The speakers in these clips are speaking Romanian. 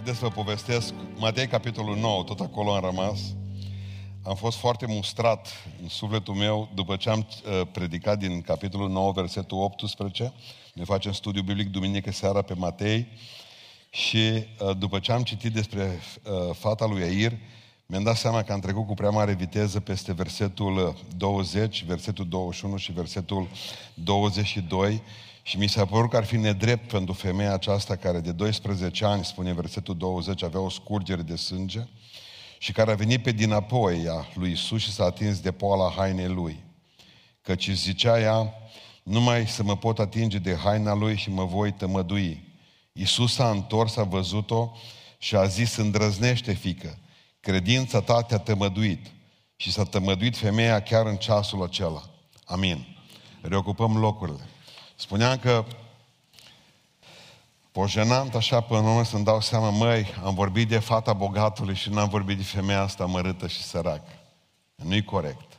Haideți să vă povestesc, Matei, capitolul 9, tot acolo am rămas. Am fost foarte mustrat în sufletul meu după ce am uh, predicat din capitolul 9, versetul 18. Ne facem studiu biblic duminică seara pe Matei. Și uh, după ce am citit despre uh, fata lui Air, mi-am dat seama că am trecut cu prea mare viteză peste versetul 20, versetul 21 și versetul 22 și mi s-a părut că ar fi nedrept pentru femeia aceasta care de 12 ani, spune versetul 20, avea o scurgere de sânge și care a venit pe dinapoi a lui Isus și s-a atins de poala hainei lui. Căci zicea ea, numai să mă pot atinge de haina lui și mă voi tămădui. Isus s-a întors, a văzut-o și a zis, îndrăznește, fică, credința ta te-a tămăduit. Și s-a tămăduit femeia chiar în ceasul acela. Amin. Reocupăm locurile. Spuneam că pojenant așa până în urmă să-mi dau seama, măi, am vorbit de fata bogatului și n-am vorbit de femeia asta mărâtă și săracă. Nu-i corect.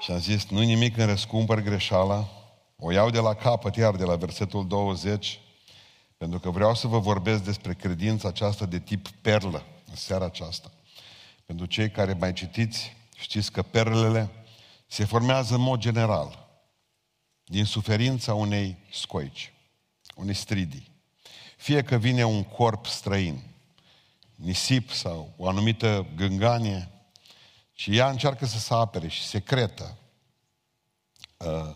Și am zis, nu nimic în răscumpăr greșeala, o iau de la capăt, iar de la versetul 20, pentru că vreau să vă vorbesc despre credința aceasta de tip perlă în seara aceasta. Pentru cei care mai citiți, știți că perlele se formează în mod general din suferința unei scoici, unei stridii. Fie că vine un corp străin, nisip sau o anumită gânganie, și ea încearcă să se apere și secretă uh,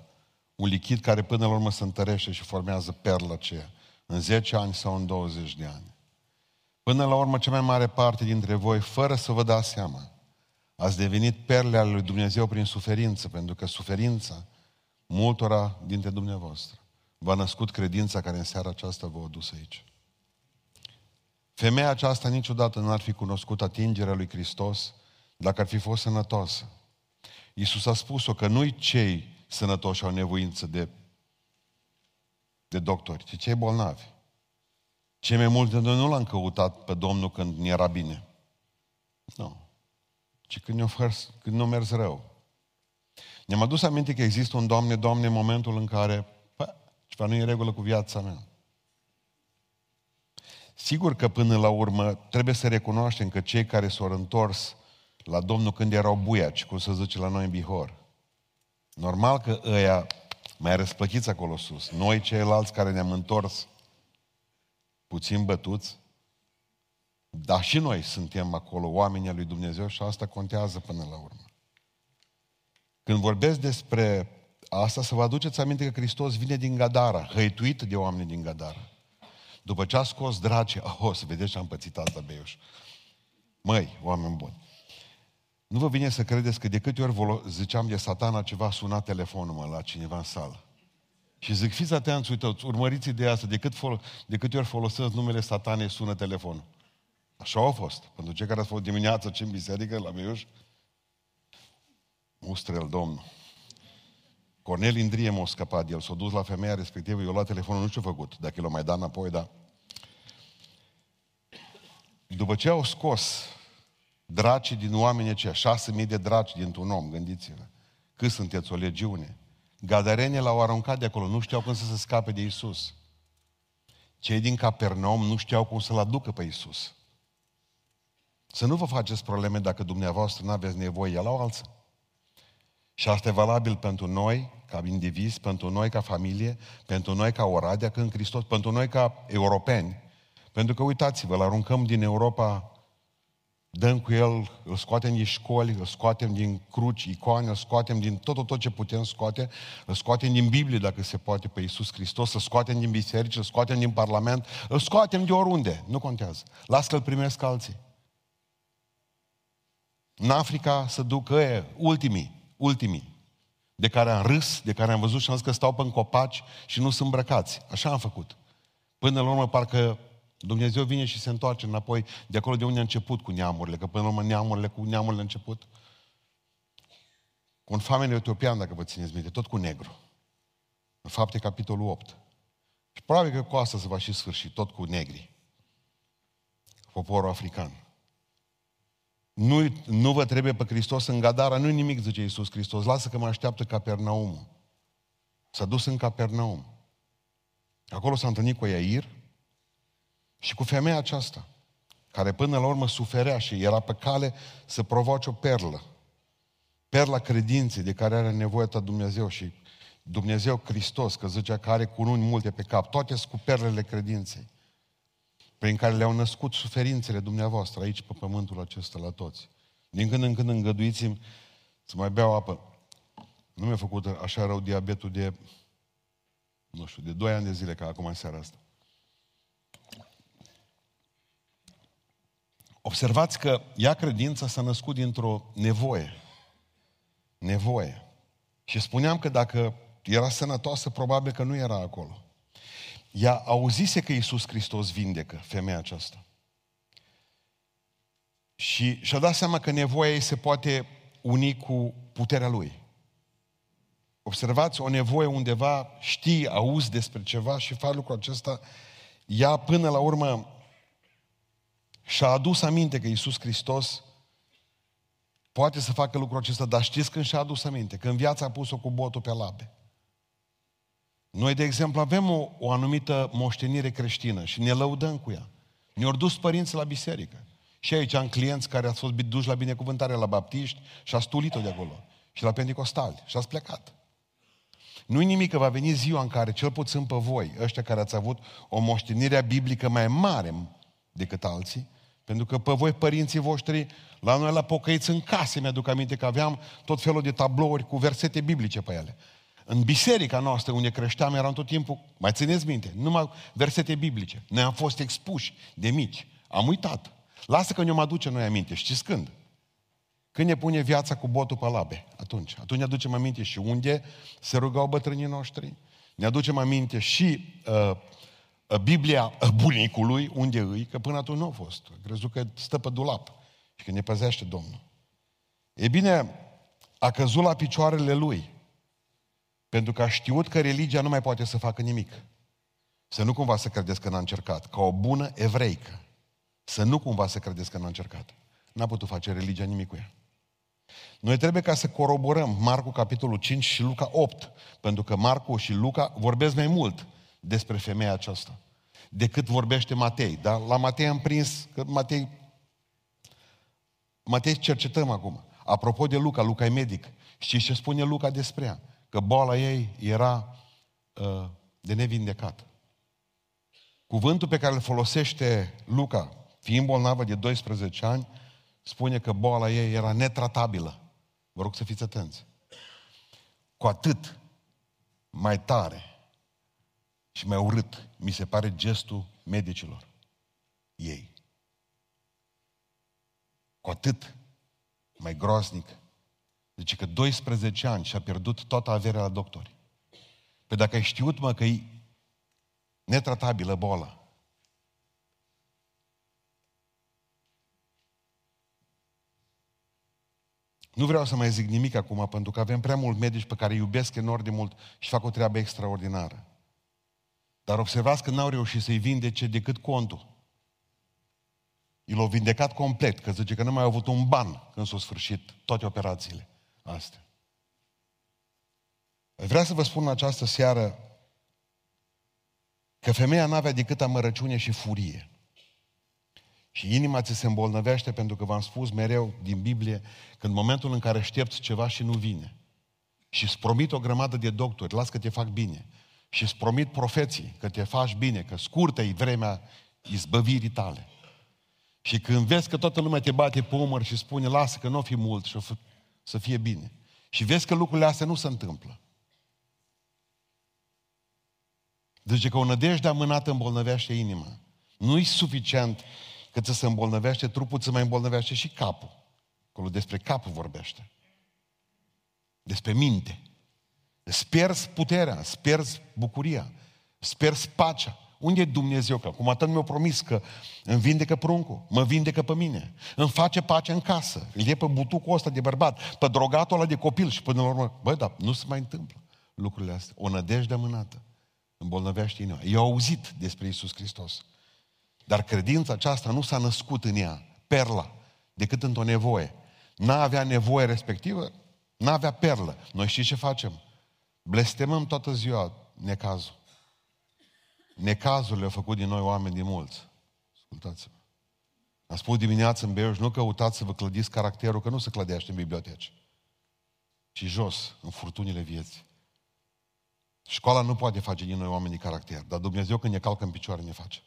un lichid care până la urmă se întărește și formează perla aceea în 10 ani sau în 20 de ani. Până la urmă, cea mai mare parte dintre voi, fără să vă dați seama, ați devenit perle ale lui Dumnezeu prin suferință, pentru că suferința multora dintre dumneavoastră v-a născut credința care în seara aceasta vă a dus aici. Femeia aceasta niciodată n-ar fi cunoscut atingerea lui Hristos dacă ar fi fost sănătoasă. Iisus a spus-o că nu-i cei sănătoși au nevoință de, de doctori, ci cei bolnavi. Cei mai mulți de noi nu l-am căutat pe Domnul când era bine. Nu. Ci când ne-a când ne mers rău. Ne-am adus aminte că există un Doamne, Doamne, în momentul în care pă, ceva nu e în regulă cu viața mea. Sigur că până la urmă trebuie să recunoaștem că cei care s-au întors la Domnul când erau buiaci, cum să zice la noi în Bihor, normal că ăia mai răsplăchiți acolo sus. Noi ceilalți care ne-am întors puțin bătuți, dar și noi suntem acolo oamenii lui Dumnezeu și asta contează până la urmă. Când vorbesc despre asta, să vă aduceți aminte că Hristos vine din Gadara, hăituit de oameni din Gadara. După ce a scos draci, oh, să vedeți ce am pățit asta, Beiuș. Măi, oameni buni, nu vă vine să credeți că de câte ori ziceam de satana ceva, suna telefonul mă la cineva în sală. Și zic, fiți atenți, uitați, urmăriți ideea asta, de, cât fol- de câte ori folosesc numele satanei, sună telefonul. Așa a fost. Pentru cei care ați fost dimineața ce în biserică, la Beiuș, Mustrel, Domnul. Cornel Indrie m-a scăpat de el, s-a dus la femeia respectivă, i-a luat telefonul, nu știu ce făcut, dacă l-a mai dat înapoi, da. După ce au scos dracii din oameni aceia, șase mii de draci dintr-un om, gândiți-vă, cât sunteți o legiune. Gadarenii l-au aruncat de acolo, nu știau cum să se scape de Isus. Cei din Capernaum nu știau cum să-L aducă pe Isus. Să nu vă faceți probleme dacă dumneavoastră nu aveți nevoie, el au alții. Și asta e valabil pentru noi, ca indivizi, pentru noi ca familie, pentru noi ca Oradea, când Hristos, pentru noi ca europeni. Pentru că uitați-vă, îl aruncăm din Europa, dăm cu el, îl scoatem din școli, îl scoatem din cruci, icoane, îl scoatem din tot, tot, tot ce putem scoate, îl scoatem din Biblie, dacă se poate, pe Iisus Hristos, îl scoatem din biserici, îl scoatem din Parlament, îl scoatem de oriunde, nu contează. Las că îl primesc alții. În Africa să ducă e, ultimii, ultimii, de care am râs, de care am văzut și am zis că stau pe copaci și nu sunt îmbrăcați. Așa am făcut. Până la urmă, parcă Dumnezeu vine și se întoarce înapoi de acolo de unde a început cu neamurile, că până la urmă neamurile cu neamurile a început. Cu un famine etiopian, dacă vă țineți minte, tot cu negru. În fapte, capitolul 8. Și probabil că cu asta se va și sfârși, tot cu negri. Poporul african. Nu, nu vă trebuie pe Hristos în Gadara, nu nimic, zice Iisus Hristos. Lasă că mă așteaptă Capernaum. S-a dus în Capernaum. Acolo s-a întâlnit cu Iair. Și cu femeia aceasta, care până la urmă suferea și era pe cale să provoace o perlă. Perla credinței de care are nevoie tot Dumnezeu și Dumnezeu Hristos, că zicea că are cununi multe pe cap, toate sunt cu perlele credinței, prin care le-au născut suferințele dumneavoastră aici pe pământul acesta la toți. Din când în când îngăduiți-mi să mai beau apă. Nu mi-a făcut așa rău diabetul de, nu știu, de 2 ani de zile ca acum în seara asta. Observați că ea credința s-a născut dintr-o nevoie. Nevoie. Și spuneam că dacă era sănătoasă, probabil că nu era acolo. Ea auzise că Iisus Hristos vindecă femeia aceasta. Și și-a dat seama că nevoia ei se poate uni cu puterea Lui. Observați o nevoie undeva, știi, auzi despre ceva și faci lucrul acesta, ea până la urmă și-a adus aminte că Iisus Hristos poate să facă lucrul acesta, dar știți când și-a adus aminte? Când viața a pus-o cu botul pe labe. Noi, de exemplu, avem o, o anumită moștenire creștină și ne lăudăm cu ea. Ne-au dus părinții la biserică. Și aici am clienți care au fost duși la binecuvântare la baptiști și a stulit-o de acolo. Și la pentecostali. Și ați plecat. Nu-i nimic că va veni ziua în care, cel puțin pe voi, ăștia care ați avut o moștenire biblică mai mare decât alții, pentru că pe voi, părinții voștri, la noi la pocăiți în case, mi-aduc aminte că aveam tot felul de tablouri cu versete biblice pe ele. În biserica noastră, unde creșteam, eram tot timpul, mai țineți minte, numai versete biblice. Noi am fost expuși de mici. Am uitat. Lasă că ne-o aduce noi aminte. Știți când? Când ne pune viața cu botul pe labe. Atunci. Atunci ne aducem aminte și unde se rugau bătrânii noștri. Ne aducem aminte și uh, uh Biblia uh, bunicului, unde îi, că până atunci nu a fost. Crezut că stă pe dulap și că ne păzește Domnul. E bine, a căzut la picioarele lui. Pentru că a știut că religia nu mai poate să facă nimic. Să nu cumva să credeți că n-a încercat. Ca o bună evreică. Să nu cumva să credeți că n-a încercat. N-a putut face religia nimic cu ea. Noi trebuie ca să coroborăm Marcu capitolul 5 și Luca 8, pentru că Marcu și Luca vorbesc mai mult despre femeia aceasta decât vorbește Matei. Dar la Matei am prins că Matei Matei cercetăm acum. Apropo de Luca, Luca e medic. Știți ce spune Luca despre ea? Că boala ei era uh, de nevindecat. Cuvântul pe care îl folosește Luca, fiind bolnavă de 12 ani, spune că boala ei era netratabilă. Vă rog să fiți atenți. Cu atât mai tare și mai urât mi se pare gestul medicilor ei. Cu atât mai groaznic. Deci că 12 ani și-a pierdut toată averea la doctori. Păi dacă ai știut, mă, că e netratabilă boala, Nu vreau să mai zic nimic acum, pentru că avem prea mult medici pe care îi iubesc enorm de mult și fac o treabă extraordinară. Dar observați că n-au reușit să-i vindece decât contul. I l-au vindecat complet, că zice că nu mai au avut un ban când s-au sfârșit toate operațiile astea. Vreau să vă spun în această seară că femeia n-avea decât amărăciune și furie. Și inima ți se îmbolnăvește pentru că v-am spus mereu din Biblie că în momentul în care aștepți ceva și nu vine și îți promit o grămadă de doctori, las că te fac bine, și îți promit profeții că te faci bine, că scurtă-i vremea izbăvirii tale. Și când vezi că toată lumea te bate pe umăr și spune, lasă că nu o fi mult și o f- să fie bine. Și vezi că lucrurile astea nu se întâmplă. Deci că o nădejde amânată îmbolnăvește inima. Nu-i suficient că ți se îmbolnăvește trupul, ți mai îmbolnăvește și capul. Acolo despre cap vorbește. Despre minte. Îți pierzi puterea, îți pierzi bucuria, îți pierzi pacea. Unde e Dumnezeu? Că acum atât mi-a promis că îmi vindecă pruncul, mă vindecă pe mine, îmi face pace în casă, îl e pe butucul ăsta de bărbat, pe drogatul ăla de copil și până la urmă, băi, dar nu se mai întâmplă lucrurile astea. O nădejde amânată îmbolnăvește inima. Eu auzit despre Isus Hristos. Dar credința aceasta nu s-a născut în ea, perla, decât într-o nevoie. N-a avea nevoie respectivă, n-a avea perlă. Noi știți ce facem? Blestemăm toată ziua necazul. Necazul le-au făcut din noi oameni din mulți. Ascultați-mă. Am spus dimineața în Beiuș, nu căutați să vă clădiți caracterul, că nu se clădește în biblioteci, ci jos, în furtunile vieții. Școala nu poate face din noi oameni de caracter, dar Dumnezeu când ne calcă în picioare ne face.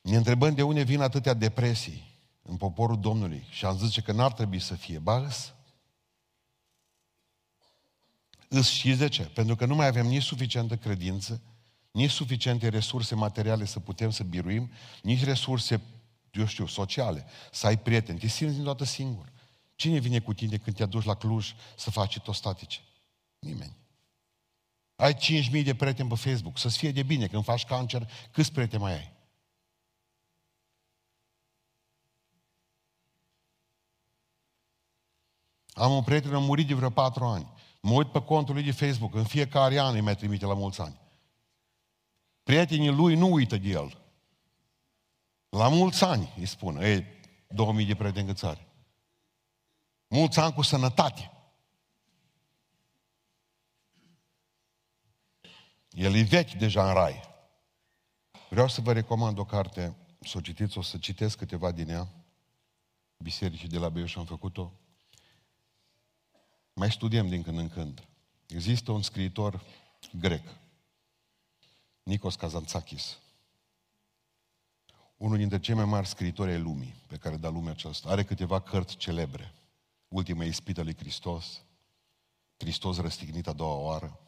Ne întrebăm de unde vin atâtea depresii în poporul Domnului și am zis că n-ar trebui să fie. Ba, îs. Îs și de ce? Pentru că nu mai avem nici suficientă credință, nici suficiente resurse materiale să putem să biruim, nici resurse, eu știu, sociale, să ai prieteni. Te simți din toată singur. Cine vine cu tine când te aduci la Cluj să faci citostatice? Nimeni. Ai 5.000 de prieteni pe Facebook, să-ți fie de bine. Când faci cancer, câți prieteni mai ai? Am un prieten, a murit de vreo patru ani. Mă uit pe contul lui de Facebook, în fiecare an îi mai trimite la mulți ani. Prietenii lui nu uită de el. La mulți ani, îi spun, ei, 2000 de prieteni câți are. Mulți ani cu sănătate. El e vechi deja în rai. Vreau să vă recomand o carte, să o citiți, o să citesc câteva din ea. Bisericii de la Beiuș am făcut-o. Mai studiem din când în când. Există un scriitor grec, Nikos Kazantzakis, unul dintre cei mai mari scriitori ai lumii, pe care da lumea aceasta. Are câteva cărți celebre. Ultima ispită lui Hristos, Hristos răstignit a doua oară,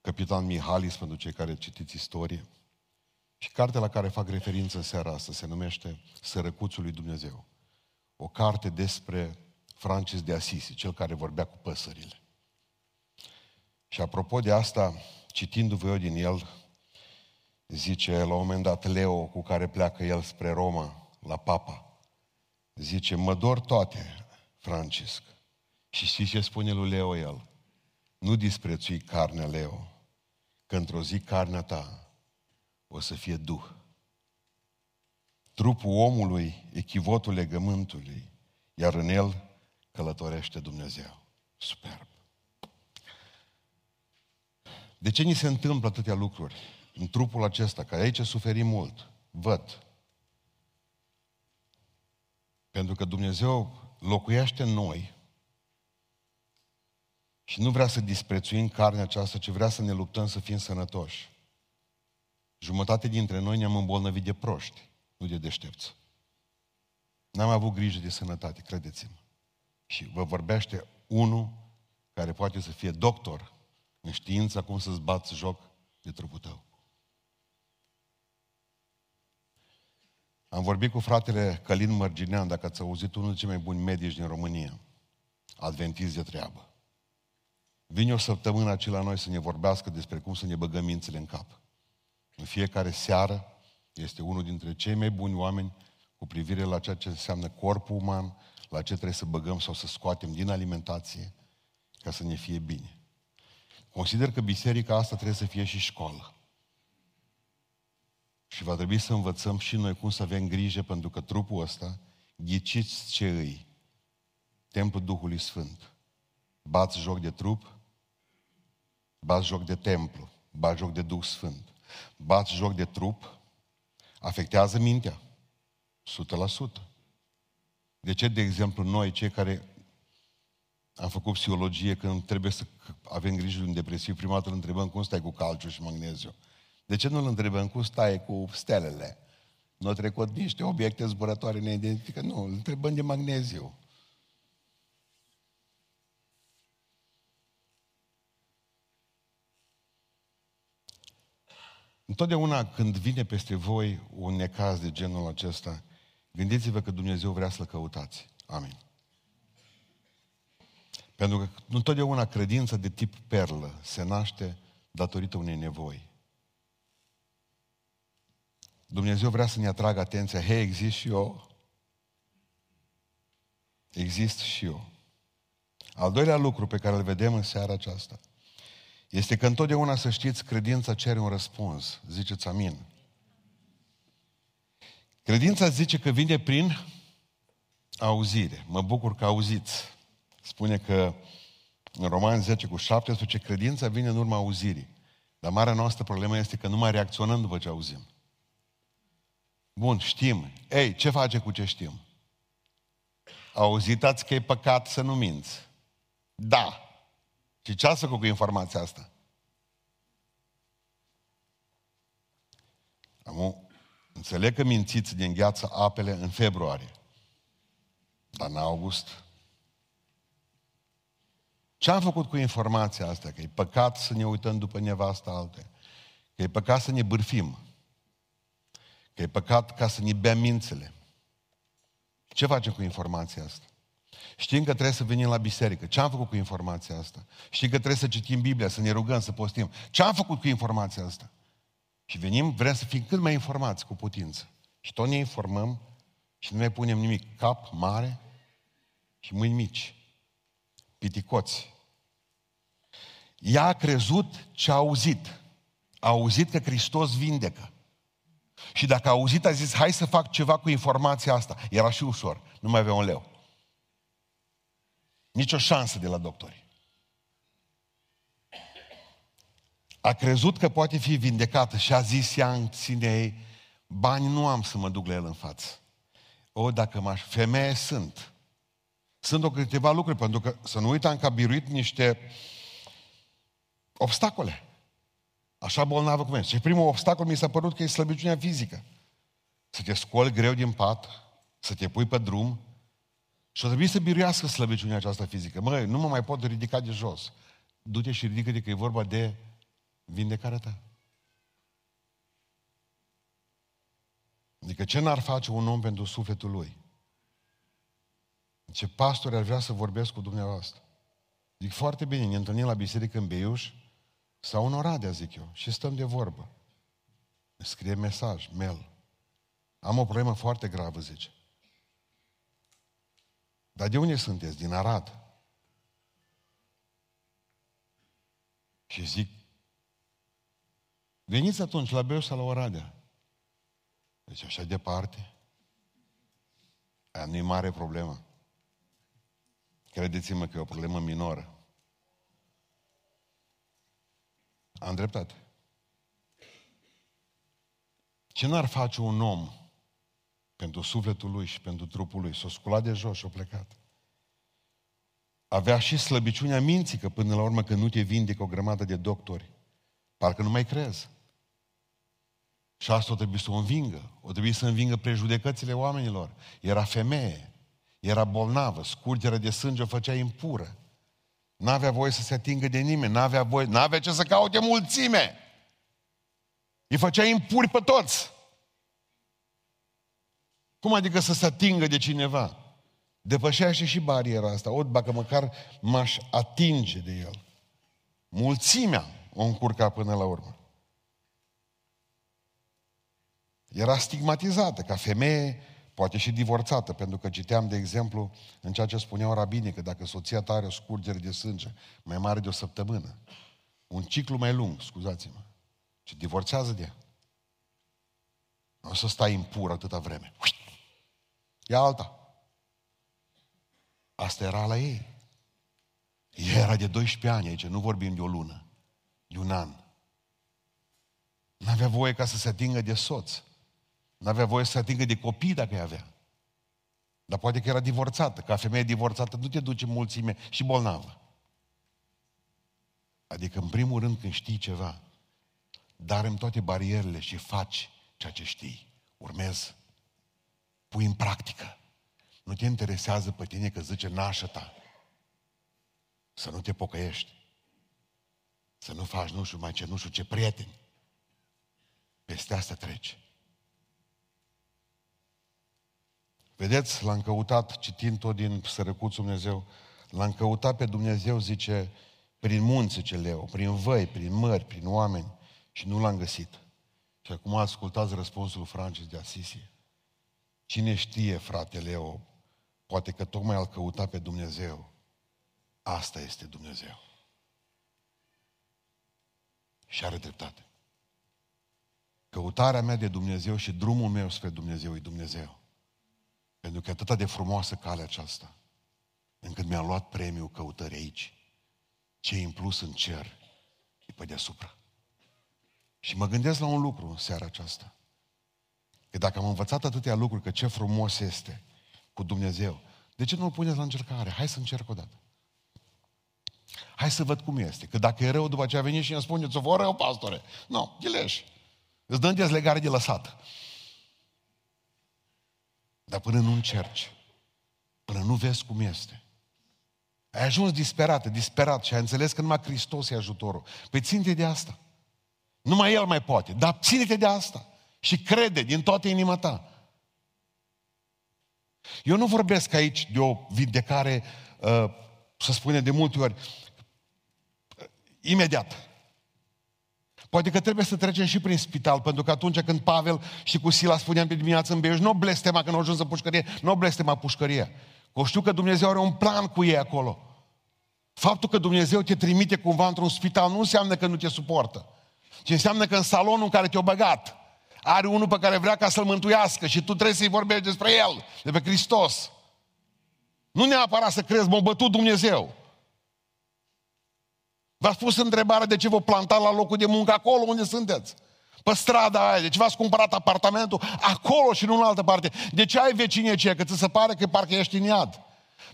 Capitan Mihalis, pentru cei care citiți istorie, și cartea la care fac referință în seara asta se numește Sărăcuțul lui Dumnezeu. O carte despre Francis de Assisi, cel care vorbea cu păsările. Și apropo de asta, citindu-vă eu din el, zice la un moment dat Leo, cu care pleacă el spre Roma, la papa, zice, mă dor toate, Francisc. Și știți ce spune lui Leo el? Nu disprețui carnea, Leo, că într-o zi carnea ta o să fie duh. Trupul omului e chivotul legământului, iar în el călătorește Dumnezeu. Superb. De ce ni se întâmplă atâtea lucruri în trupul acesta, care aici suferim mult? Văd. Pentru că Dumnezeu locuiește în noi și nu vrea să disprețuim carnea aceasta, ci vrea să ne luptăm să fim sănătoși. Jumătate dintre noi ne-am îmbolnăvit de proști, nu de deștepți. N-am avut grijă de sănătate, credeți-mă. Și vă vorbește unul care poate să fie doctor în știința cum să-ți bați joc de trupul tău. Am vorbit cu fratele Călin Mărginean, dacă ați auzit, unul dintre cei mai buni medici din România, adventist de treabă. Vine o săptămână aici la noi să ne vorbească despre cum să ne băgăm mințile în cap. În fiecare seară este unul dintre cei mai buni oameni cu privire la ceea ce înseamnă corpul uman, la ce trebuie să băgăm sau să scoatem din alimentație ca să ne fie bine. Consider că biserica asta trebuie să fie și școală. Și va trebui să învățăm și noi cum să avem grijă, pentru că trupul ăsta, ghiciți ce îi, templul Duhului Sfânt. Bați joc de trup, bați joc de templu, bați joc de Duh Sfânt. Bați joc de trup, afectează mintea. 100%. De ce, de exemplu, noi, cei care am făcut psihologie, când trebuie să avem grijă de un depresiv, prima dată îl întrebăm cum stai cu calciu și magneziu. De ce nu îl întrebăm cum stai cu stelele? Nu au trecut niște obiecte zburătoare neidentificate? Nu, îl întrebăm de magneziu. Întotdeauna când vine peste voi un necaz de genul acesta, Gândiți-vă că Dumnezeu vrea să-L căutați. Amin. Pentru că întotdeauna credința de tip perlă se naște datorită unei nevoi. Dumnezeu vrea să ne atragă atenția, hei, exist și eu. Exist și eu. Al doilea lucru pe care îl vedem în seara aceasta este că întotdeauna să știți, credința cere un răspuns. Ziceți amin. Credința zice că vine prin auzire. Mă bucur că auziți. Spune că în Roman 10 cu 17, credința vine în urma auzirii. Dar marea noastră problemă este că nu mai reacționăm după ce auzim. Bun, știm. Ei, ce face cu ce știm? Auzitați că e păcat să nu minți. Da. Și ce să cu informația asta? Am înțeleg că mințiți din gheață apele în februarie. Dar în august? Ce am făcut cu informația asta? Că e păcat să ne uităm după nevasta alte. Că e păcat să ne bârfim. Că e păcat ca să ne bea mințele. Ce facem cu informația asta? Știm că trebuie să venim la biserică. Ce am făcut cu informația asta? Știm că trebuie să citim Biblia, să ne rugăm, să postim. Ce am făcut cu informația asta? Și venim, vrem să fim cât mai informați cu putință. Și tot ne informăm și nu mai punem nimic. Cap mare și mâini mici. Piticoți. Ea a crezut ce a auzit. A auzit că Hristos vindecă. Și dacă a auzit, a zis, hai să fac ceva cu informația asta. Era și ușor. Nu mai avea un leu. Nici o șansă de la doctori. A crezut că poate fi vindecată și a zis ea în sine ei, bani nu am să mă duc la el în față. O, dacă m-aș... Femeie sunt. Sunt o câteva lucruri, pentru că să nu uităm că a biruit niște obstacole. Așa bolnavă cum e. Și primul obstacol mi s-a părut că e slăbiciunea fizică. Să te scoli greu din pat, să te pui pe drum și o trebuie să biruiască slăbiciunea aceasta fizică. Măi, nu mă mai pot ridica de jos. Du-te și ridică-te că e vorba de vindecarea ta. Adică ce n-ar face un om pentru sufletul lui? Ce pastor ar vrea să vorbesc cu dumneavoastră? Zic foarte bine, ne întâlnim la biserică în Beiuș sau în Oradea, zic eu, și stăm de vorbă. Scrie mesaj, mail. Am o problemă foarte gravă, zice. Dar de unde sunteți? Din Arad. Și zic, veniți atunci la Beiuș sau la Oradea. Deci așa departe. Aia nu e mare problemă. Credeți-mă că e o problemă minoră. Am dreptate. Ce n-ar face un om pentru sufletul lui și pentru trupul lui? S-o scula de jos și o plecat. Avea și slăbiciunea minții, că până la urmă când nu te vindecă o grămadă de doctori, parcă nu mai crezi. Și asta o trebuie să o învingă. O trebuie să învingă prejudecățile oamenilor. Era femeie, era bolnavă, scurgerea de sânge o făcea impură. N-avea voie să se atingă de nimeni, n-avea voie, n-avea ce să caute mulțime. Îi făcea impuri pe toți. Cum adică să se atingă de cineva? Depășește și bariera asta. O, dacă măcar m-aș atinge de el. Mulțimea o încurca până la urmă. Era stigmatizată ca femeie poate și divorțată, pentru că citeam, de exemplu, în ceea ce spuneau rabine, că dacă soția ta are o scurgere de sânge mai mare de o săptămână, un ciclu mai lung, scuzați-mă, și divorțează de ea. Nu o să stai impur atâta vreme. Ia alta. Asta era la ei. Ea era de 12 ani aici, nu vorbim de o lună, de un an. Nu avea voie ca să se atingă de soț. Nu avea voie să se atingă de copii dacă îi avea. Dar poate că era divorțată. Ca femeie divorțată nu te duci în mulțime și bolnavă. Adică, în primul rând, când știi ceva, dar în toate barierele și faci ceea ce știi. Urmezi. Pui în practică. Nu te interesează pe tine că zice nașă ta. Să nu te pocăiești. Să nu faci nu știu mai ce, nu știu ce prieteni. Peste asta treci. Vedeți, l-am căutat, citind tot din Sărăcuțul Dumnezeu, l-am căutat pe Dumnezeu, zice, prin munți, zice Leo, prin văi, prin mări, prin oameni și nu l-am găsit. Și acum ascultați răspunsul Francis de Asisi. Cine știe, frate Leo, poate că tocmai al căuta pe Dumnezeu. Asta este Dumnezeu. Și are dreptate. Căutarea mea de Dumnezeu și drumul meu spre Dumnezeu e Dumnezeu. Pentru că e atât de frumoasă calea aceasta, încât mi-am luat premiul căutării aici. Ce e în plus în cer, e pe deasupra. Și mă gândesc la un lucru în seara aceasta. Că dacă am învățat atâtea lucruri, că ce frumos este cu Dumnezeu, de ce nu-L puneți la încercare? Hai să încerc o dată. Hai să văd cum este. Că dacă e rău, după aceea veni și îmi spune, ți-o rău, pastore. Nu, no, ghileș. Îți dăm dezlegare de lăsat. Dar până nu încerci, până nu vezi cum este, ai ajuns disperat, disperat și ai înțeles că numai Hristos e ajutorul. Păi ține de asta. Numai El mai poate. Dar ține-te de asta. Și crede din toată inima ta. Eu nu vorbesc aici de o vindecare, uh, să spune de multe ori, uh, imediat. Poate că trebuie să trecem și prin spital, pentru că atunci când Pavel și cu Sila spuneam pe dimineață în Beiuș, nu blestema că nu ajuns în pușcărie, nu blestema pușcărie. Că știu că Dumnezeu are un plan cu ei acolo. Faptul că Dumnezeu te trimite cumva într-un spital nu înseamnă că nu te suportă. Ce înseamnă că în salonul în care te-a băgat are unul pe care vrea ca să-l mântuiască și tu trebuie să-i vorbești despre el, de pe Hristos. Nu neapărat să crezi, m-a bătut Dumnezeu. V-ați pus întrebarea de ce vă planta la locul de muncă acolo unde sunteți. Pe strada aia, de ce v-ați cumpărat apartamentul acolo și nu în altă parte. De ce ai vecinii aceia, că ți se pare că parcă ești în iad.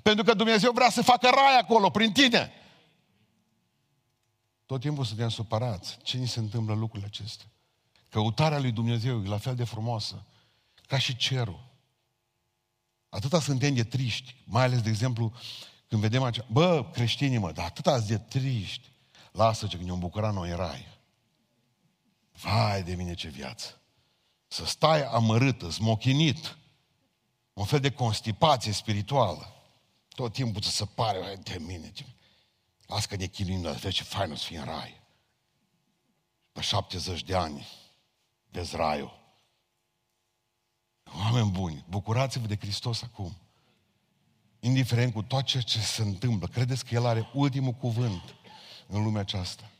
Pentru că Dumnezeu vrea să facă rai acolo, prin tine. Tot timpul suntem supărați. Ce ni se întâmplă lucrurile acestea? Căutarea lui Dumnezeu e la fel de frumoasă ca și cerul. Atâta suntem de triști, mai ales, de exemplu, când vedem acea... Bă, creștinii, mă, dar atâta de triști. Lasă ce când ne-am bucurat noi în rai. Vai de mine ce viață! Să stai amărâtă, smochinit, un fel de constipație spirituală. Tot timpul să se pare, de mine, ce... Las că ne chinuim, dar vezi ce fain o să fie în rai. Pe 70 de ani, vezi raiul. Oameni buni, bucurați-vă de Hristos acum. Indiferent cu tot ce, ce se întâmplă, credeți că El are ultimul cuvânt în lumea aceasta.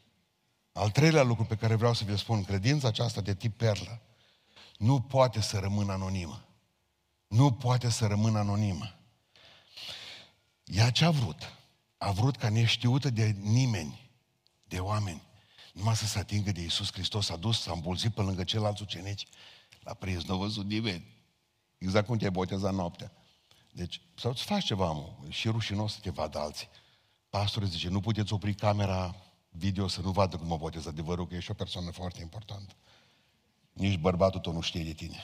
Al treilea lucru pe care vreau să vi spun, credința aceasta de tip perlă, nu poate să rămână anonimă. Nu poate să rămână anonimă. Ea ce a vrut? A vrut ca neștiută de nimeni, de oameni, numai să se atingă de Iisus Hristos, a dus, s-a îmbulzit pe lângă ceilalți ucenici, l-a prins, nu a văzut nimeni. Exact cum te-ai botezat noaptea. Deci, sau îți faci ceva, mă, și rușinos să te vadă alții. Pastorul zice, nu puteți opri camera video să nu vadă cum mă botez adevărul, că ești o persoană foarte importantă. Nici bărbatul tău nu știe de tine.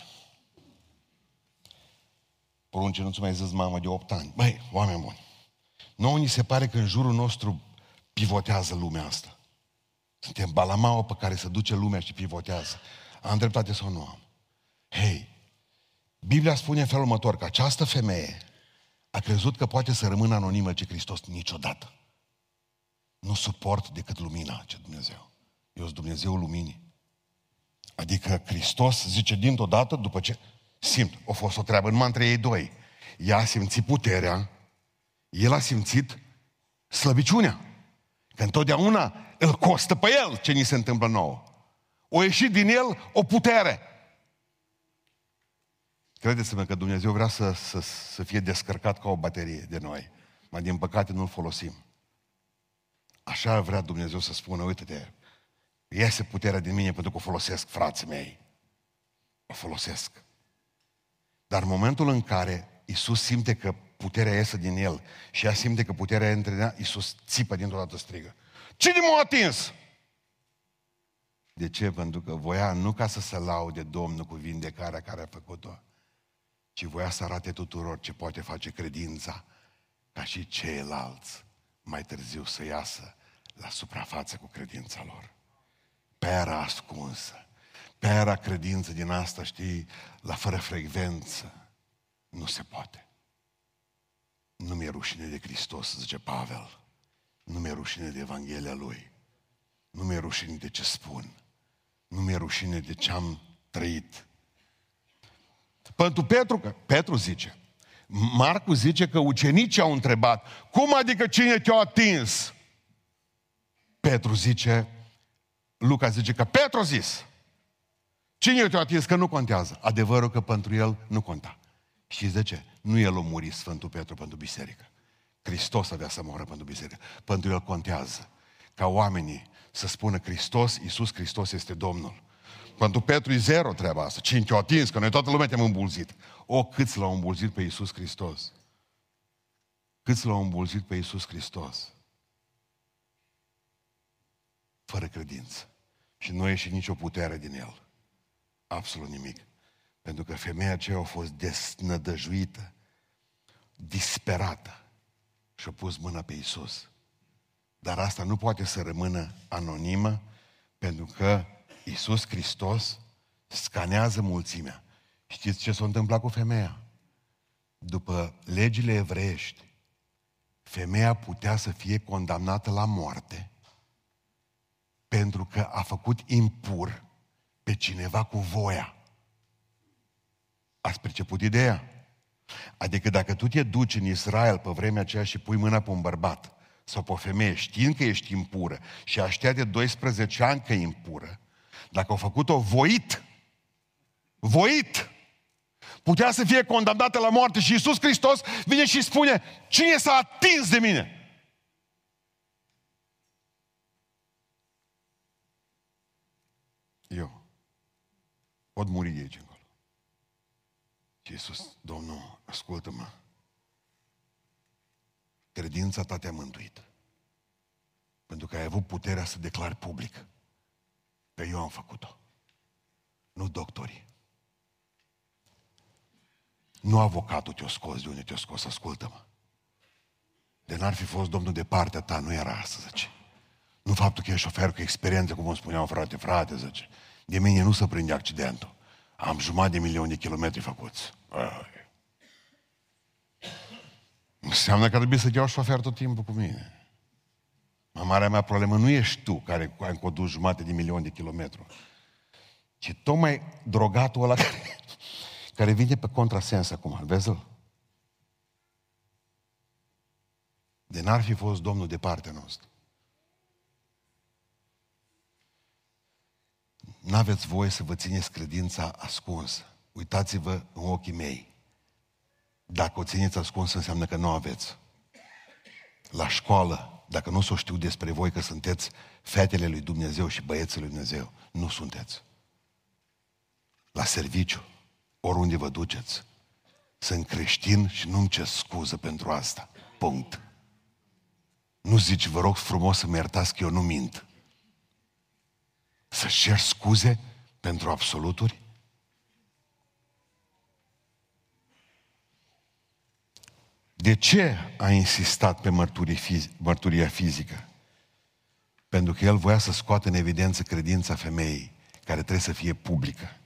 Porunce, nu-ți mai zis mamă de 8 ani. Băi, oameni buni, nouă ni se pare că în jurul nostru pivotează lumea asta. Suntem balamaua pe care se duce lumea și pivotează. Am dreptate sau nu am? Hei, Biblia spune în felul următor că această femeie a crezut că poate să rămână anonimă ce Hristos niciodată. Nu suport decât lumina ce Dumnezeu. Eu sunt Dumnezeul luminii. Adică Hristos zice dintr-o dată, după ce simt, a fost o treabă numai între ei doi. Ea a simțit puterea, el a simțit slăbiciunea. Că întotdeauna îl costă pe el ce ni se întâmplă nouă. O ieșit din el o putere. Credeți-mă că Dumnezeu vrea să, să, să fie descărcat ca o baterie de noi. Mai din păcate nu-l folosim. Așa vrea Dumnezeu să spună, uite-te, iese puterea din mine pentru că o folosesc, frații mei. O folosesc. Dar în momentul în care Isus simte că puterea iese din el și ea simte că puterea între ea, Isus țipă dintr-o dată strigă. Cine m-a atins? De ce? Pentru că voia nu ca să se laude Domnul cu vindecarea care a făcut-o, ci voia să arate tuturor ce poate face credința, ca și ceilalți mai târziu să iasă la suprafață cu credința lor. Pera ascunsă, pera credință din asta, știi, la fără frecvență, nu se poate. Nu mi-e rușine de Hristos, zice Pavel. Nu mi-e rușine de Evanghelia Lui. Nu mi-e rușine de ce spun. Nu mi-e rușine de ce am trăit. Pentru Petru, că Petru zice, Marcu zice că ucenicii au întrebat, cum adică cine te-a atins? Petru zice, Luca zice că Petru a zis, cine te-a atins? Că nu contează. Adevărul că pentru el nu conta. Și de ce? Nu el a murit Sfântul Petru pentru biserică. Hristos avea să moară pentru biserică. Pentru el contează ca oamenii să spună Hristos, Iisus Hristos este Domnul. Pentru Petru e zero treaba asta. Cinci o atins, că noi toată lumea te-am îmbulzit. O, câți l-au îmbulzit pe Iisus Hristos? Câți l-au îmbulzit pe Iisus Hristos? Fără credință. Și nu a ieșit nicio putere din el. Absolut nimic. Pentru că femeia aceea a fost desnădăjuită, disperată și a pus mâna pe Iisus. Dar asta nu poate să rămână anonimă, pentru că Iisus Hristos scanează mulțimea. Știți ce s-a întâmplat cu femeia? După legile evreiești, femeia putea să fie condamnată la moarte pentru că a făcut impur pe cineva cu voia. Ați perceput ideea? Adică dacă tu te duci în Israel pe vremea aceea și pui mâna pe un bărbat sau pe o femeie știind că ești impură și așteaptă de 12 ani că e impură, dacă au făcut-o voit, voit, putea să fie condamnată la moarte și Iisus Hristos vine și spune, cine s-a atins de mine? Eu. Pot muri de aici încolo. Și Iisus, Domnul, ascultă-mă. Credința ta te-a mântuit. Pentru că ai avut puterea să declari public. Că eu am făcut-o. Nu doctorii. Nu avocatul te-o scos de unde te-o scos, ascultă-mă. De n-ar fi fost Domnul de partea ta, nu era asta, zice. Nu faptul că e șofer cu experiență, cum îmi spuneau frate, frate, zice. De mine nu se prinde accidentul. Am jumătate de milion de kilometri făcuți. Ai. Înseamnă că trebuie să iau șofer tot timpul cu mine. Marea mea problemă nu ești tu care ai condus jumate de milion de kilometri, ci tocmai drogatul ăla care, care vine pe contrasens acum. Vezi-l? De n-ar fi fost Domnul de partea noastră. N-aveți voie să vă țineți credința ascunsă. Uitați-vă în ochii mei. Dacă o țineți ascunsă, înseamnă că nu aveți. La școală, dacă nu s-o știu despre voi că sunteți fetele lui Dumnezeu și băieții lui Dumnezeu, nu sunteți. La serviciu, oriunde vă duceți, sunt creștin și nu-mi cer scuză pentru asta. Punct. Nu zici, vă rog frumos să-mi iertați că eu nu mint. Să cer scuze pentru absoluturi? De ce a insistat pe mărturia fizică? Pentru că el voia să scoată în evidență credința femeii, care trebuie să fie publică.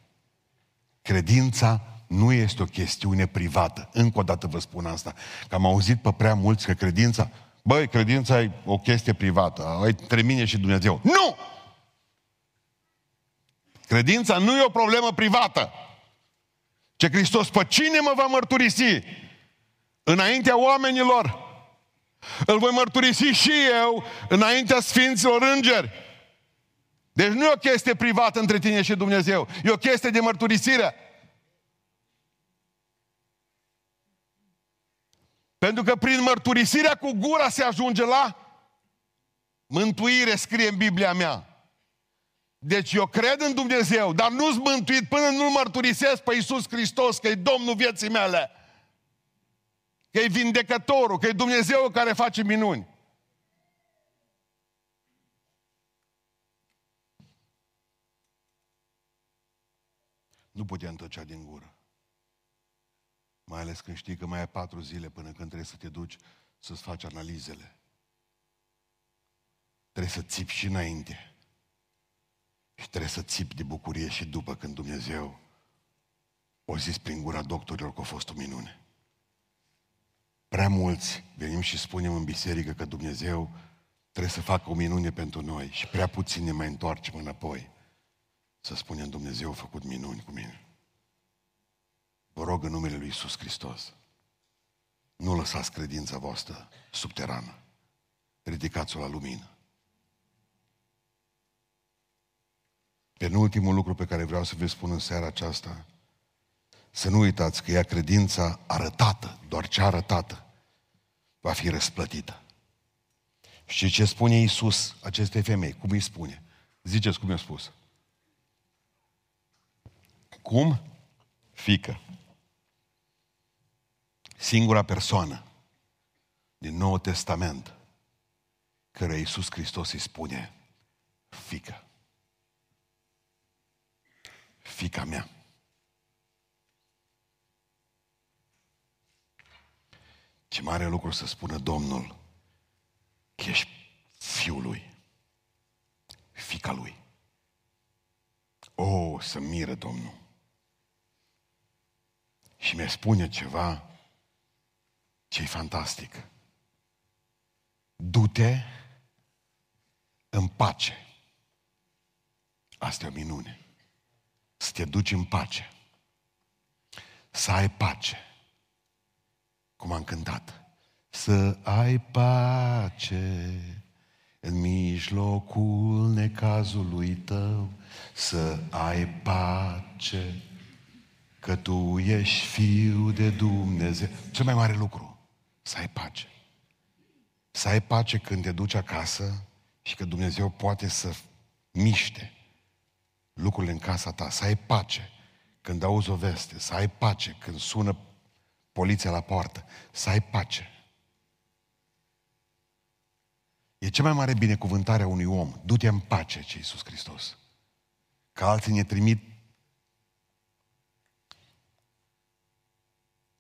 Credința nu este o chestiune privată. Încă o dată vă spun asta. Că am auzit pe prea mulți că credința, băi, credința e o chestie privată. Ai între mine și Dumnezeu. Nu! Credința nu e o problemă privată. Ce Hristos, pe cine mă va mărturisi? Înaintea oamenilor. Îl voi mărturisi și eu înaintea Sfinților Îngeri. Deci nu e o chestie privată între tine și Dumnezeu. E o chestie de mărturisire. Pentru că prin mărturisirea cu gura se ajunge la mântuire, scrie în Biblia mea. Deci eu cred în Dumnezeu, dar nu-s mântuit până nu-L mărturisesc pe Iisus Hristos, că e Domnul vieții mele. Că e vindecătorul, că e Dumnezeu care face minuni. Nu putem tăcea din gură. Mai ales când știi că mai ai patru zile până când trebuie să te duci să-ți faci analizele. Trebuie să țipi și înainte. Și trebuie să țipi de bucurie și după când Dumnezeu o zis prin gura doctorilor că a fost o minune. Prea mulți venim și spunem în biserică că Dumnezeu trebuie să facă o minune pentru noi și prea puțin ne mai întoarcem înapoi să spunem Dumnezeu a făcut minuni cu mine. Vă rog în numele Lui Iisus Hristos, nu lăsați credința voastră subterană. Ridicați-o la lumină. Penultimul lucru pe care vreau să vă spun în seara aceasta, să nu uitați că ea credința arătată, doar cea arătată, va fi răsplătită. Și ce spune Iisus acestei femei? Cum îi spune? Ziceți cum i-a spus. Cum? Fică. Singura persoană din Noul Testament care Iisus Hristos îi spune fică. Fica mea. Ce mare lucru să spună Domnul că ești fiul lui, fica lui. O, să miră Domnul. Și mi spune ceva ce e fantastic. Du-te în pace. Asta e o minune. Să te duci în pace. Să ai pace. Cum am cântat. Să ai pace în mijlocul necazului tău, să ai pace, că tu ești fiu de Dumnezeu. Cel mai mare lucru, să ai pace. Să ai pace când te duci acasă și că Dumnezeu poate să miște lucrurile în casa ta, să ai pace când auzi o veste, să ai pace când sună poliția la poartă, să ai pace. E cea mai mare binecuvântare a unui om. Du-te în pace, ce Iisus Hristos. Că alții ne trimit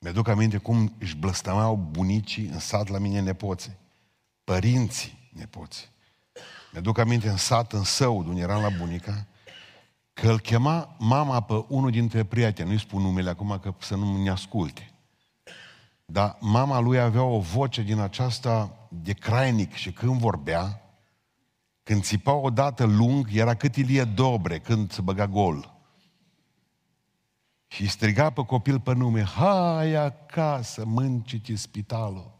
Mi-aduc aminte cum își blăstămau bunicii în sat la mine nepoții. Părinții nepoții. Mi-aduc aminte în sat, în său, unde eram la bunica, că îl chema mama pe unul dintre prieteni, nu-i spun numele acum că să nu ne asculte. Dar mama lui avea o voce din aceasta de crainic și când vorbea, când țipa odată lung, era cât Ilie Dobre când se băga gol. Și striga pe copil pe nume, hai acasă, mânci spitalul.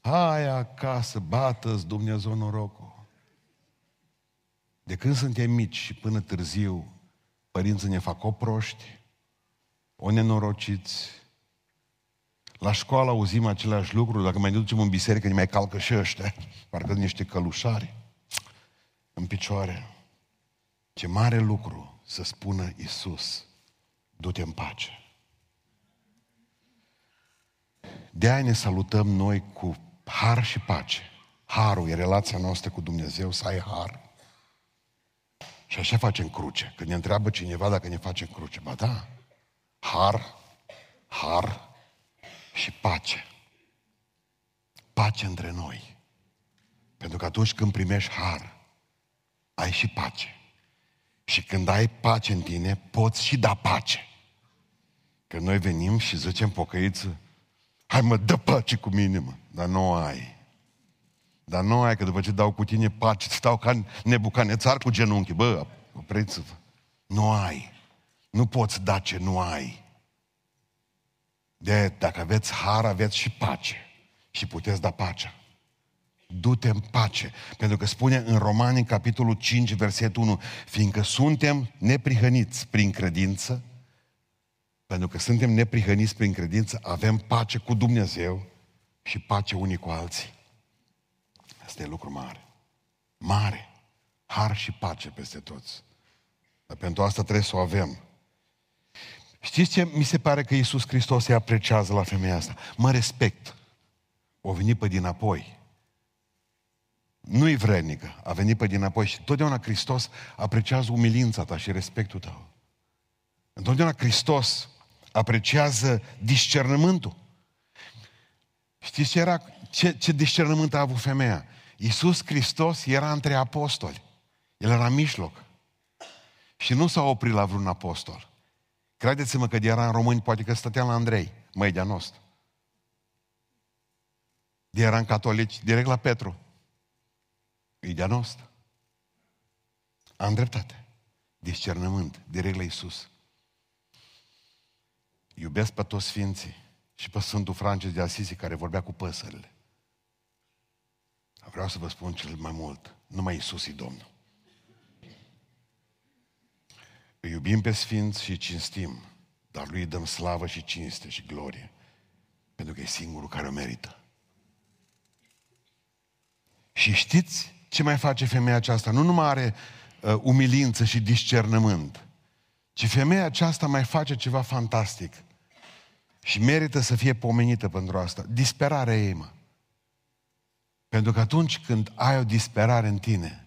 Hai acasă, bată-ți Dumnezeu norocul. De când suntem mici și până târziu, părinții ne fac o proști, o nenorociți. La școală auzim aceleași lucruri, dacă mai ne ducem în biserică, ne mai calcă și ăștia, parcă niște călușari în picioare. Ce mare lucru să spună Isus, du-te în pace. De aia ne salutăm noi cu har și pace. Harul e relația noastră cu Dumnezeu, să ai har. Și așa facem cruce. Când ne întreabă cineva dacă ne facem cruce, ba da, har, har și pace. Pace între noi. Pentru că atunci când primești har, ai și pace. Și când ai pace în tine, poți și da pace. Că noi venim și zicem pocăiță, hai mă, dă pace cu mine, mă. Dar nu ai. Dar nu ai, că după ce dau cu tine pace, stau ca nebucanețar cu genunchi. Bă, opriți-vă. Nu ai. Nu poți da ce nu ai. De dacă aveți har, aveți și pace. Și puteți da pacea. Du-te în pace. Pentru că spune în Romani, în capitolul 5, versetul 1, fiindcă suntem neprihăniți prin credință, pentru că suntem neprihăniți prin credință, avem pace cu Dumnezeu și pace unii cu alții. Asta e lucru mare. Mare. Har și pace peste toți. Dar pentru asta trebuie să o avem. Știți ce mi se pare că Iisus Hristos îi apreciază la femeia asta? Mă respect. O venit pe dinapoi. Nu-i vrednică, a venit pe dinapoi și totdeauna Hristos apreciază umilința ta și respectul tău. Întotdeauna Hristos apreciază discernământul. Știți ce era? Ce, ce discernământ a avut femeia? Iisus Hristos era între apostoli. El era în mijloc. Și nu s-a oprit la vreun apostol. Credeți-mă că de era în români, poate că stătea la Andrei, măi de nostru. De era în catolici, direct la Petru. E de nostru. Am dreptate. Discernământ, direct la Iisus. Iubesc pe toți sfinții și pe Sfântul Francis de Asisi care vorbea cu păsările. Vreau să vă spun cel mai mult. Numai Iisus e Domnul. Îi iubim pe sfinți și cinstim, dar lui dăm slavă și cinste și glorie. Pentru că e singurul care o merită. Și știți ce mai face femeia aceasta? Nu numai are uh, umilință și discernământ, ci femeia aceasta mai face ceva fantastic. Și merită să fie pomenită pentru asta. Disperarea ei, mă. Pentru că atunci când ai o disperare în tine,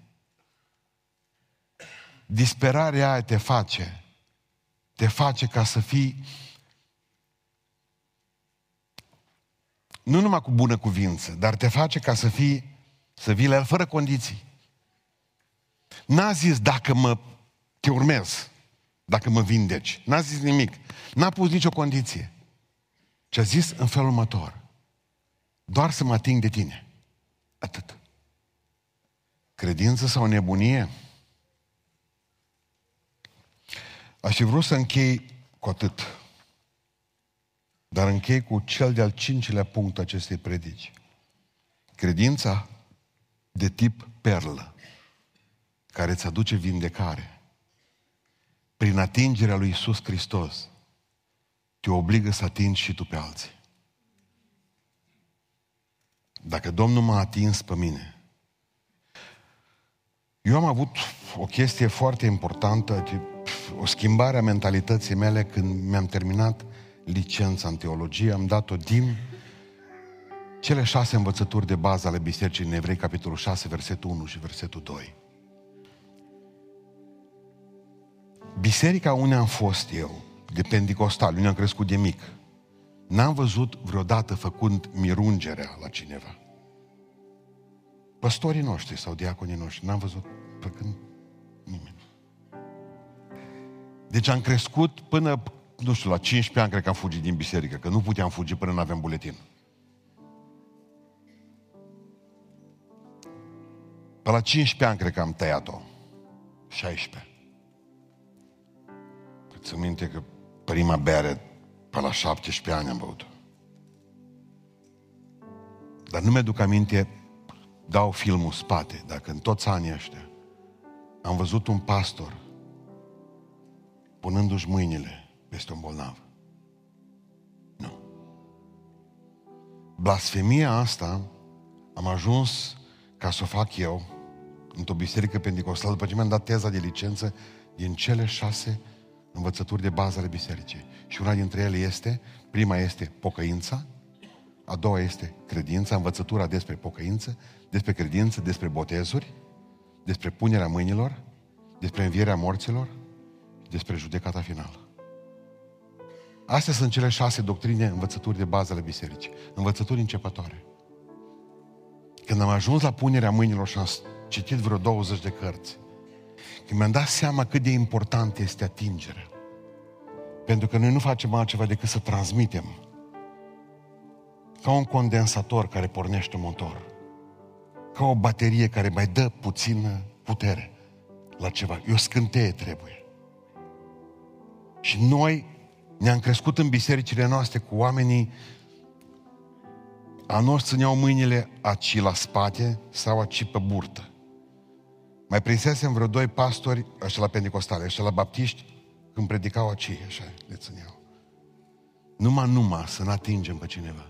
disperarea aia te face, te face ca să fii nu numai cu bună cuvință, dar te face ca să fii, să vii la el fără condiții. N-a zis dacă mă, te urmez, dacă mă vindeci. N-a zis nimic. N-a pus nicio condiție. Ce a zis în felul următor. Doar să mă ating de tine. Atât. Credință sau nebunie? Aș fi vrut să închei cu atât. Dar închei cu cel de-al cincilea punct acestei predici. Credința de tip perlă, care îți aduce vindecare, prin atingerea lui Isus Hristos, te obligă să atingi și tu pe alții. Dacă Domnul m-a atins pe mine, eu am avut o chestie foarte importantă, o schimbare a mentalității mele când mi-am terminat licența în teologie, am dat-o din cele șase învățături de bază ale Bisericii în Evrei, capitolul 6, versetul 1 și versetul 2. Biserica unde am fost eu, de Pentecostal, unde am crescut de mic, n-am văzut vreodată făcând mirungerea la cineva. Păstorii noștri sau diaconii noștri, n-am văzut făcând nimeni. Deci am crescut până, nu știu, la 15 ani cred că am fugit din biserică, că nu puteam fugi până nu aveam buletin. Pe la 15 ani cred că am tăiat-o. 16. Ți minte că prima bere pe la 17 ani am băut Dar nu mi-aduc aminte, dau filmul spate, dacă în toți anii ăștia am văzut un pastor punându-și mâinile peste un bolnav. Nu. Blasfemia asta am ajuns ca să o fac eu într-o biserică pentecostală după ce mi-am dat teza de licență din cele șase învățături de bază ale bisericii. Și una dintre ele este, prima este pocăința, a doua este credința, învățătura despre pocăință, despre credință, despre botezuri, despre punerea mâinilor, despre învierea morților și despre judecata finală. Astea sunt cele șase doctrine, învățături de bază ale bisericii. Învățături începătoare. Când am ajuns la punerea mâinilor și am citit vreo 20 de cărți, când mi-am dat seama cât de important este atingerea. Pentru că noi nu facem altceva decât să transmitem ca un condensator care pornește un motor, ca o baterie care mai dă puțină putere la ceva. E o scânteie trebuie. Și noi ne-am crescut în bisericile noastre cu oamenii a noștri țineau mâinile aci la spate sau aci pe burtă. Mai prinsesem vreo doi pastori, așa la pentecostale, așa la baptiști, când predicau aci, așa le țineau. Numai, numai să nu atingem pe cineva.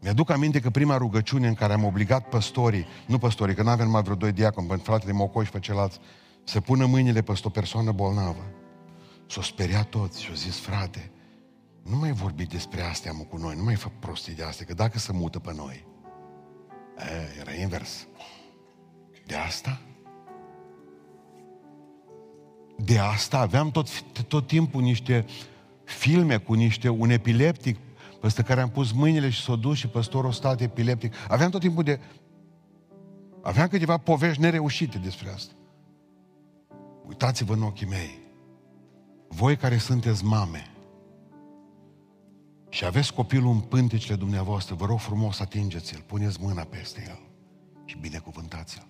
Mi-aduc aminte că prima rugăciune în care am obligat păstorii, nu păstorii, că nu avem mai vreo doi diaconi, pe fratele Mocoși și pe ceilalți, să pună mâinile peste o persoană bolnavă. S-au speriat toți și au zis, frate, nu mai vorbi despre astea mă cu noi, nu mai fă prostii de astea, că dacă se mută pe noi. E, era invers. De asta? De asta aveam tot, tot timpul niște filme cu niște, un epileptic peste care am pus mâinile și s-o dus și păstorul stat epileptic. Aveam tot timpul de... Aveam câteva povești nereușite despre asta. Uitați-vă în ochii mei. Voi care sunteți mame și aveți copilul în pântecele dumneavoastră, vă rog frumos, atingeți-l, puneți mâna peste el și binecuvântați-l.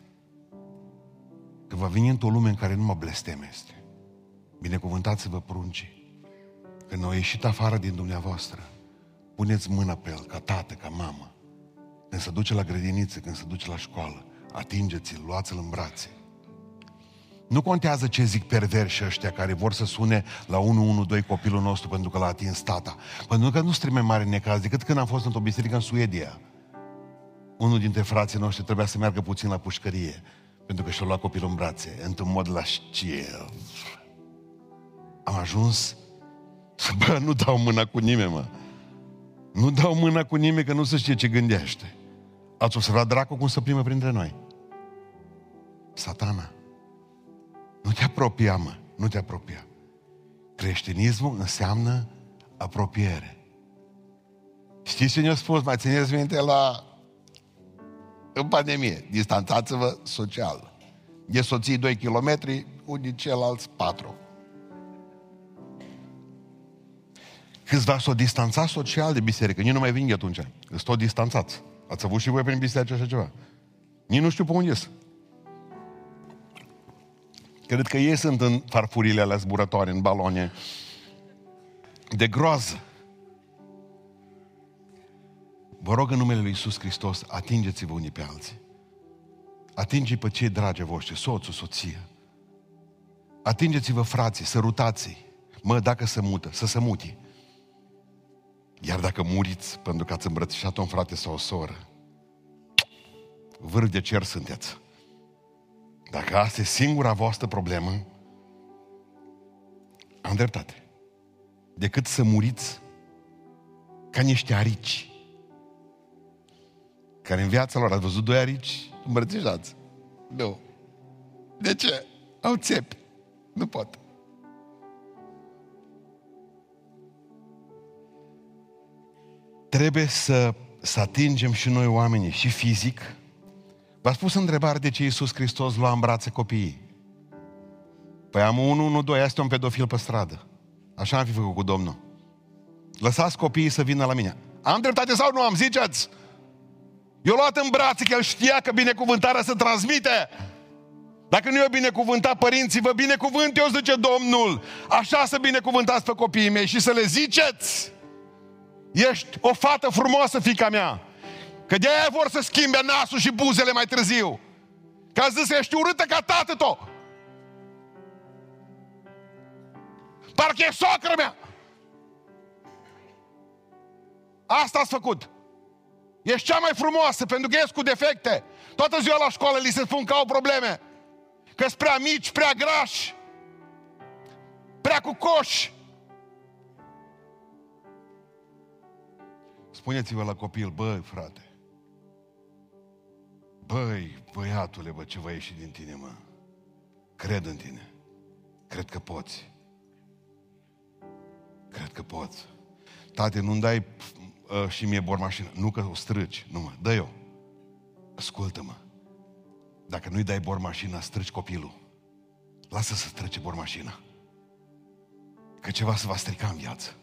Că va veni într-o lume în care numai blestem este. Binecuvântați-vă pruncii. Când au ieșit afară din dumneavoastră, puneți mâna pe el, ca tată, ca mamă. Când se duce la grădiniță, când se duce la școală, atingeți-l, luați-l în brațe. Nu contează ce zic perverși ăștia care vor să sune la 112 copilul nostru pentru că l-a atins tata. Pentru că nu strime mare necaz decât când am fost într-o biserică în Suedia. unul dintre frații noștri trebuia să meargă puțin la pușcărie, pentru că și-a luat copilul în brațe, într-un mod lasciv. Am ajuns să, bă, nu dau mâna cu nimeni, mă. Nu dau mâna cu nimeni, că nu se știe ce gândește. Ați observat dracu cum să primă printre noi? Satana. Nu te apropia, mă. Nu te apropia. Creștinismul înseamnă apropiere. Știți ce ne-a spus? Mai țineți minte la... În pandemie. Distanțați-vă social. E soții 2 km, unii ceilalți 4. Câțiva s-au distanțat social de biserică. Nici nu mai vin atunci. Sunt tot distanțați. Ați avut și voi prin biserică așa ceva. Nici nu știu pe unde sunt. Cred că ei sunt în farfurile alea zburătoare, în balone. De groază. Vă rog în numele Lui Iisus Hristos, atingeți-vă unii pe alții. Atinge pe cei dragi voștri, soțul, soția. Atingeți-vă frații, sărutați Mă, dacă se mută, să se muti. Iar dacă muriți pentru că ați îmbrățișat un frate sau o soră, vârf de cer sunteți. Dacă asta e singura voastră problemă, am dreptate. Decât să muriți ca niște arici. Care în viața lor ați văzut doi arici îmbrățișați. Nu. De ce? Au țepi. Nu pot. Trebuie să, să atingem și noi oamenii, și fizic, V-ați pus întrebare de ce Iisus Hristos lua în brațe copiii. Păi am unul, unul, doi, este un pedofil pe stradă. Așa am fi făcut cu Domnul. Lăsați copiii să vină la mine. Am dreptate sau nu am, ziceți? Eu luat în brațe că el știa că binecuvântarea se transmite. Dacă nu e binecuvântat părinții, vă binecuvânt eu, zice Domnul. Așa să binecuvântați pe copiii mei și să le ziceți. Ești o fată frumoasă, fica mea. Că de aia vor să schimbe nasul și buzele mai târziu. Că a zis, ești urâtă ca tată to. Parcă e socră mea. Asta ați făcut. Ești cea mai frumoasă pentru că ești cu defecte. Toată ziua la școală li se spun că au probleme. Că sunt prea mici, prea grași, prea cu coși. Spuneți-vă la copil, băi, frate, Băi, băiatule, bă, ce va ieși din tine, mă? Cred în tine. Cred că poți. Cred că poți. Tate, nu-mi dai uh, și mie bor mașină. Nu că o strâci, nu mă, dă eu. Ascultă-mă. Dacă nu-i dai bor mașină, strâci copilul. Lasă să trece bor mașina. Că ceva se va strica în viață.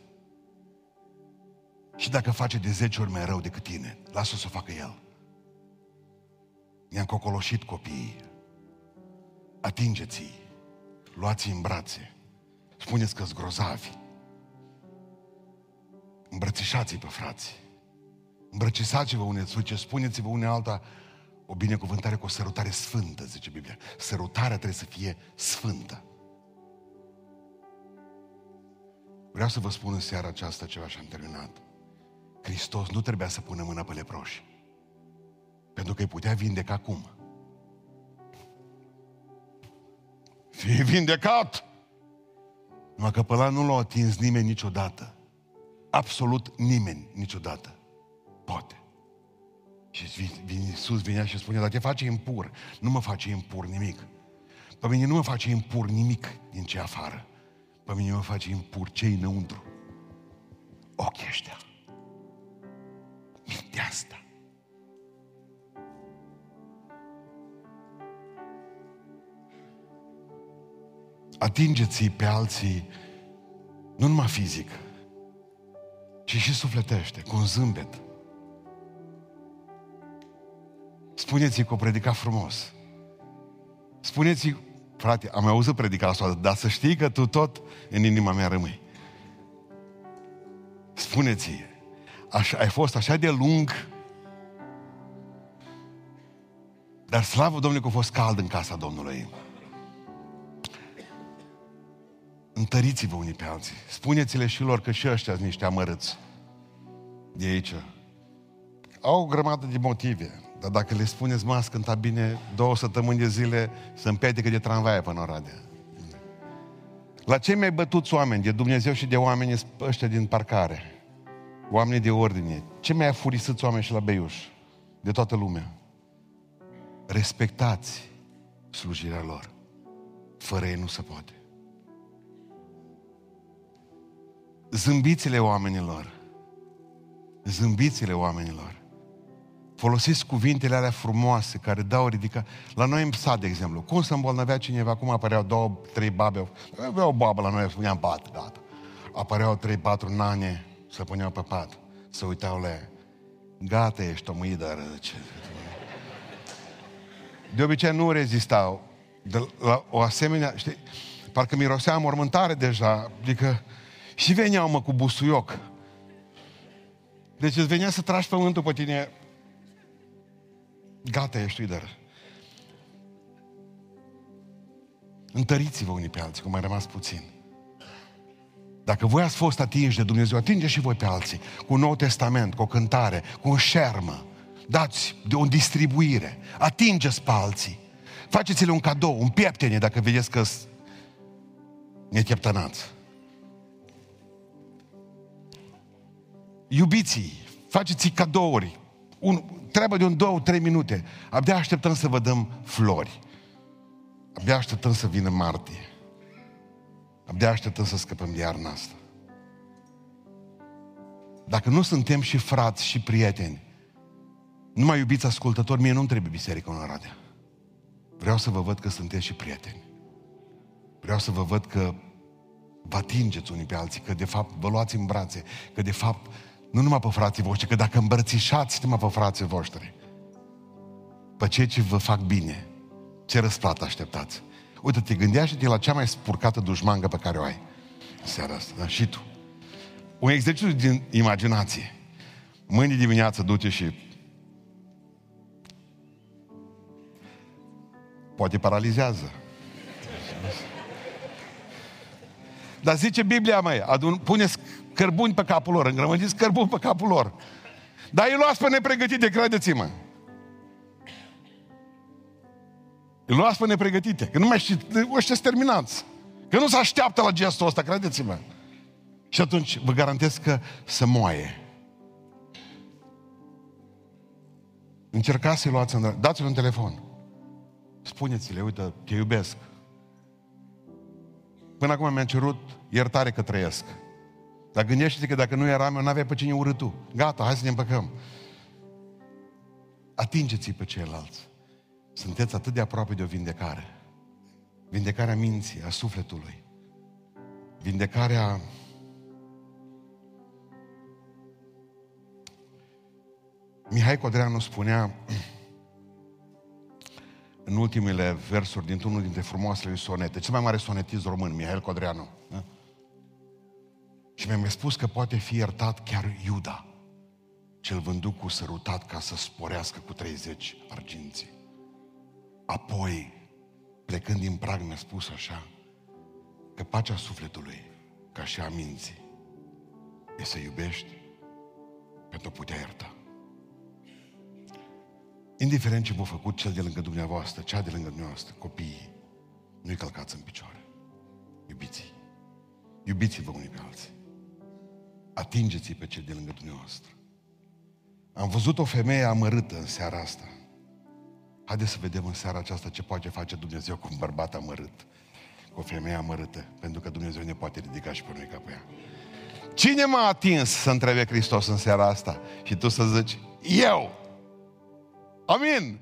Și dacă face de 10 ori mai rău decât tine, lasă-o să o facă el. I-am cocoloșit copiii. Atingeți-i. Luați-i în brațe. Spuneți că-s grozavi. Îmbrățișați-i pe frați. Îmbrățișați-vă unei suce, spuneți-vă unei alta o binecuvântare cu o sărutare sfântă, zice Biblia. Sărutarea trebuie să fie sfântă. Vreau să vă spun în seara aceasta ceva și am terminat. Hristos nu trebuia să pună mâna pe leproși. Pentru că îi putea vindeca cum? Fie vindecat! Numai că pe ăla nu l-a atins nimeni niciodată. Absolut nimeni niciodată. Poate. Și Iisus venea și spunea, dar te face impur. Nu mă face impur nimic. Pe mine nu mă face impur nimic din ce afară. Pe mine mă face impur ce înăuntru. Ochii ăștia. Mintea asta. Atingeți pe alții nu numai fizic, ci și sufletește, cu un zâmbet. Spuneți-i că o predica frumos. Spuneți-i, frate, am auzit predica asta, dar să știi că tu tot în inima mea rămâi. Spuneți-i, așa, ai fost așa de lung, dar slavă Domnului că a fost cald în casa Domnului. Întăriți-vă unii pe alții. Spuneți-le și lor că și ăștia sunt niște amărâți. De aici. au o grămadă de motive. Dar dacă le spuneți, mă, ați cântat bine două săptămâni de zile, să împiedică de tramvaie până în Oradea. La cei mai bătuți oameni, de Dumnezeu și de oameni ăștia din parcare, oamenii de ordine, ce mai afurisăți oameni și la Beiuș, de toată lumea, respectați slujirea lor. Fără ei nu se poate. Zâmbițile oamenilor. Zâmbițile oamenilor. Folosiți cuvintele alea frumoase care dau ridica. La noi în sat, de exemplu, cum să îmbolnăvea cineva, cum apăreau două, trei babe, avea o babă la noi, spuneam pat, gata. Apăreau trei, patru nane, se puneau pe pat, să uitau la ea. Gata, ești o mâidă, ce... De obicei nu rezistau. De la o asemenea, știi, parcă mirosea mormântare deja, adică și veneau mă cu busuioc. Deci îți venea să tragi pământul pe tine, gata, ești lider. Întăriți-vă unii pe alții, cum mai rămas puțin. Dacă voi ați fost atinși de Dumnezeu, atinge și voi pe alții. Cu un Nou Testament, cu o cântare, cu o șermă. Dați de o distribuire. Atingeți pe alții. Faceți-le un cadou, un pieptene, dacă vedeți că necheptănați. Iubiții, faceți cadouri. Un, treabă de un două, trei minute. Abia așteptăm să vă dăm flori. Abia așteptăm să vină martie. Abia așteptăm să scăpăm de iarna asta. Dacă nu suntem și frați și prieteni, nu mai iubiți ascultători, mie nu-mi trebuie biserică în Oradea. Vreau să vă văd că sunteți și prieteni. Vreau să vă văd că vă atingeți unii pe alții, că de fapt vă luați în brațe, că de fapt nu numai pe frații voștri, că dacă îmbrățișați numai pe frații voștri, pe cei ce vă fac bine, ce răsplată așteptați? Uite, te gândește-te la cea mai spurcată dușmangă pe care o ai în seara asta, da? și tu. Un exercițiu din imaginație. Mâine dimineață du-te și poate paralizează. Dar zice Biblia, mai, adun, puneți cărbuni pe capul lor, îngrămădiți cărbuni pe capul lor. Dar îi luați pe nepregătite, credeți-mă. Îi luați pe nepregătite, că nu mai știți, ăștia terminați. Că nu se așteaptă la gestul ăsta, credeți-mă. Și atunci vă garantez că se moaie. Încercați să-i luați în... Dați-l un telefon. Spuneți-le, uite, te iubesc. Până acum mi-am cerut iertare că trăiesc. Dar gândește-te că dacă nu eram eu, n-aveai pe cine urât tu. Gata, hai să ne împăcăm. Atingeți-i pe ceilalți. Sunteți atât de aproape de o vindecare. Vindecarea minții, a sufletului. Vindecarea Mihai Codreanu spunea în ultimele versuri dintr-unul dintre frumoasele lui sonete, cel mai mare sonetist român, Mihail Codreanu. Da? Și mi-a spus că poate fi iertat chiar Iuda, cel vândut cu sărutat ca să sporească cu 30 arginții. Apoi, plecând din prag, mi-a spus așa, că pacea sufletului, ca și a minții, e să iubești pentru a putea ierta. Indiferent ce v-a făcut cel de lângă dumneavoastră, cea de lângă dumneavoastră, copiii, nu-i călcați în picioare. Iubiți-i. Iubiți-vă unii pe alții. Atingeți-i pe cei de lângă dumneavoastră. Am văzut o femeie amărâtă în seara asta. Haideți să vedem în seara aceasta ce poate face Dumnezeu cu un bărbat amărât, cu o femeie amărâtă, pentru că Dumnezeu ne poate ridica și pe noi ca pe ea. Cine m-a atins să întrebe Hristos în seara asta? Și tu să zici, eu! Amin!